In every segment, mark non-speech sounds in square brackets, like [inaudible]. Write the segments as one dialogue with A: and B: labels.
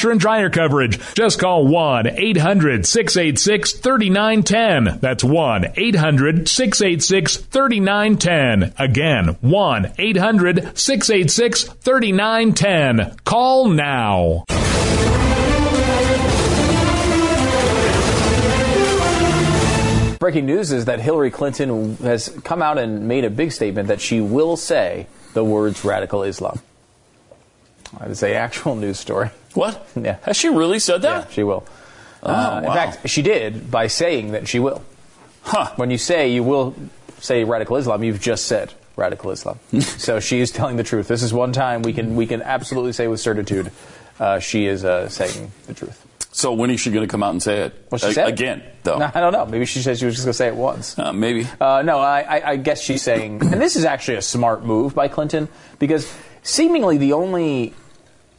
A: washer and dryer coverage. Just call 1 800 686 3910. That's 1 800 686 3910. Again, 1 800 686 3910. Call now.
B: Breaking news is that Hillary Clinton has come out and made a big statement that she will say the words radical Islam. That is a actual news story.
C: What?
B: Yeah.
C: Has she really said that?
B: Yeah, she will.
C: Oh,
B: Uh, In fact, she did by saying that she will.
C: Huh.
B: When you say you will say radical Islam, you've just said radical Islam. [laughs] so she is telling the truth. This is one time we can we can absolutely say with certitude uh, she is uh, saying the truth.
C: So when is she going to come out and say it?
B: Well, she
C: A-
B: said
C: again, though.
B: No, [laughs] I don't know. Maybe she said she was just going to say it once.
C: Uh, maybe.
B: Uh, no, I, I, I guess she's saying, and this is actually a smart move by Clinton because seemingly the only,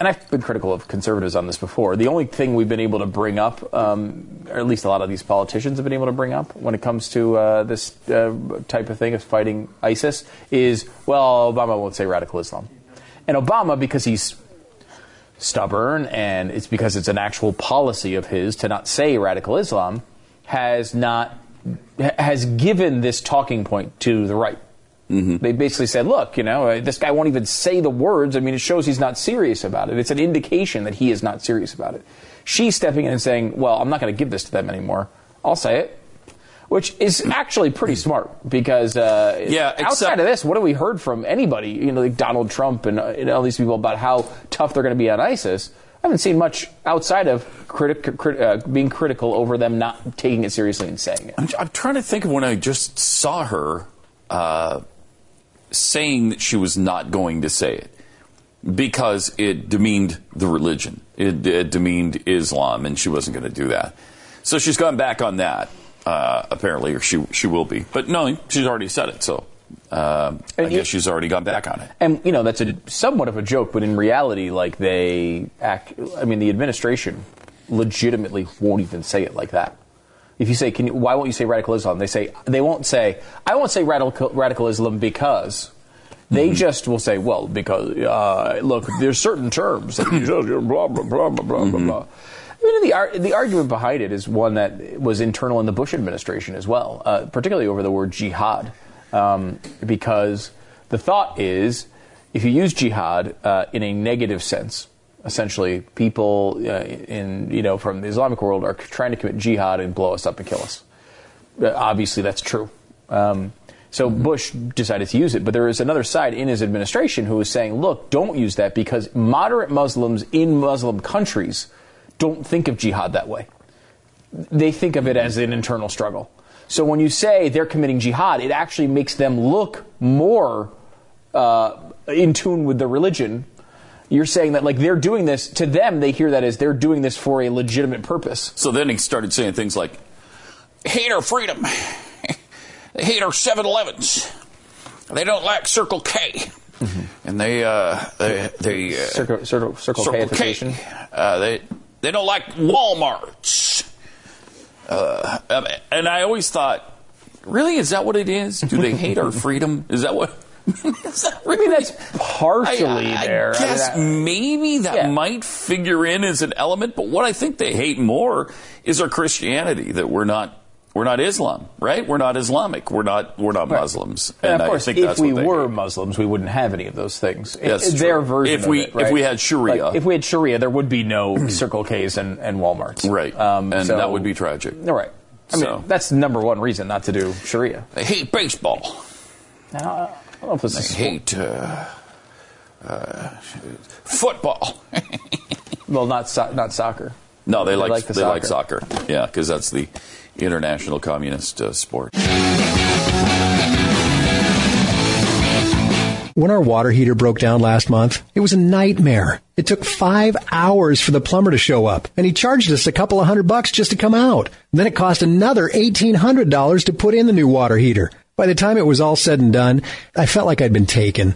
B: and I've been critical of conservatives on this before, the only thing we've been able to bring up, um, or at least a lot of these politicians have been able to bring up when it comes to uh, this uh, type of thing of fighting ISIS is, well, Obama won't say radical Islam. And Obama, because he's stubborn and it's because it's an actual policy of his to not say radical Islam, has not has given this talking point to the right. They basically said, "Look, you know, uh, this guy won't even say the words. I mean, it shows he's not serious about it. It's an indication that he is not serious about it." She's stepping in and saying, "Well, I'm not going to give this to them anymore. I'll say it." Which is actually pretty smart because uh,
C: Yeah,
B: outside of this, what have we heard from anybody? You know, like Donald Trump and, uh, and all these people about how tough they're going to be on ISIS. I haven't seen much outside of critic, crit, uh, being critical over them not taking it seriously and saying it.
C: I'm, I'm trying to think of when I just saw her uh, saying that she was not going to say it because it demeaned the religion. It, it demeaned Islam, and she wasn't going to do that. So she's gone back on that, uh, apparently, or she she will be. But no, she's already said it, so uh, I guess she's already gone back on it.
B: And you know that's a somewhat of a joke, but in reality, like they act. I mean, the administration legitimately won't even say it like that. If you say, "Can you, why won't you say radical Islam?" They say they won't say, "I won't say radical radical Islam because." They just will say, "Well, because uh, look, there's certain terms that you just blah blah blah blah blah blah blah." I mean, the ar- the argument behind it is one that was internal in the Bush administration as well, uh, particularly over the word jihad, um, because the thought is if you use jihad uh, in a negative sense, essentially people uh, in you know from the Islamic world are trying to commit jihad and blow us up and kill us. Uh, obviously, that's true. Um, so Bush decided to use it, but there is another side in his administration who is saying, "Look, don't use that because moderate Muslims in Muslim countries don't think of jihad that way. They think of it as an internal struggle. So when you say they're committing jihad, it actually makes them look more uh, in tune with the religion." You're saying that like they're doing this to them, they hear that as they're doing this for a legitimate purpose.
C: So then he started saying things like, hate our freedom. [laughs] they hate our 7 Elevens. They don't like Circle K. And they, uh, they, they, uh,
B: Circle, circle, circle,
C: Circle. K. Uh, they, they don't like Walmarts. Uh, and I always thought, really, is that what it is? Do they hate our [laughs] freedom? Is that what? That [laughs]
B: I mean, that's partially
C: I, I
B: there. I mean,
C: guess maybe that
B: Yeah.
C: might figure in as an element, but what I think they hate more is our Christianity. That we're not we're not Islam, right? We're not Islamic. We're not we're not Muslims.
B: And of course,
C: I think
B: if
C: that's
B: we were
C: hate.
B: Muslims, we wouldn't have any of those things. It-
C: That's
B: it's their version
C: If we-
B: of it, right?
C: if we had Sharia.
B: Like, if we had Sharia, there would be no [clears throat] Circle K's and, and Walmarts.
C: right,
B: Um,
C: and
B: so-
C: that would be tragic.
B: All right. I mean,
C: So-
B: that's the number one reason not to do Sharia.
C: They hate baseball.
B: Now, I don't know if this
C: They
B: is
C: hate uh, uh, football. [laughs]
B: well, not so- not soccer.
C: No, they,
B: They
C: like,
B: like the
C: they like
B: soccer.
C: soccer. Yeah, because that's the international communist uh, sport.
D: When our water heater broke down last month, it was a nightmare. It took five hours for the plumber to show up, and he charged us a couple of hundred bucks just to come out. Then it cost another $1,800 to put in the new water heater. By the time it was all said and done, I felt like I'd been taken.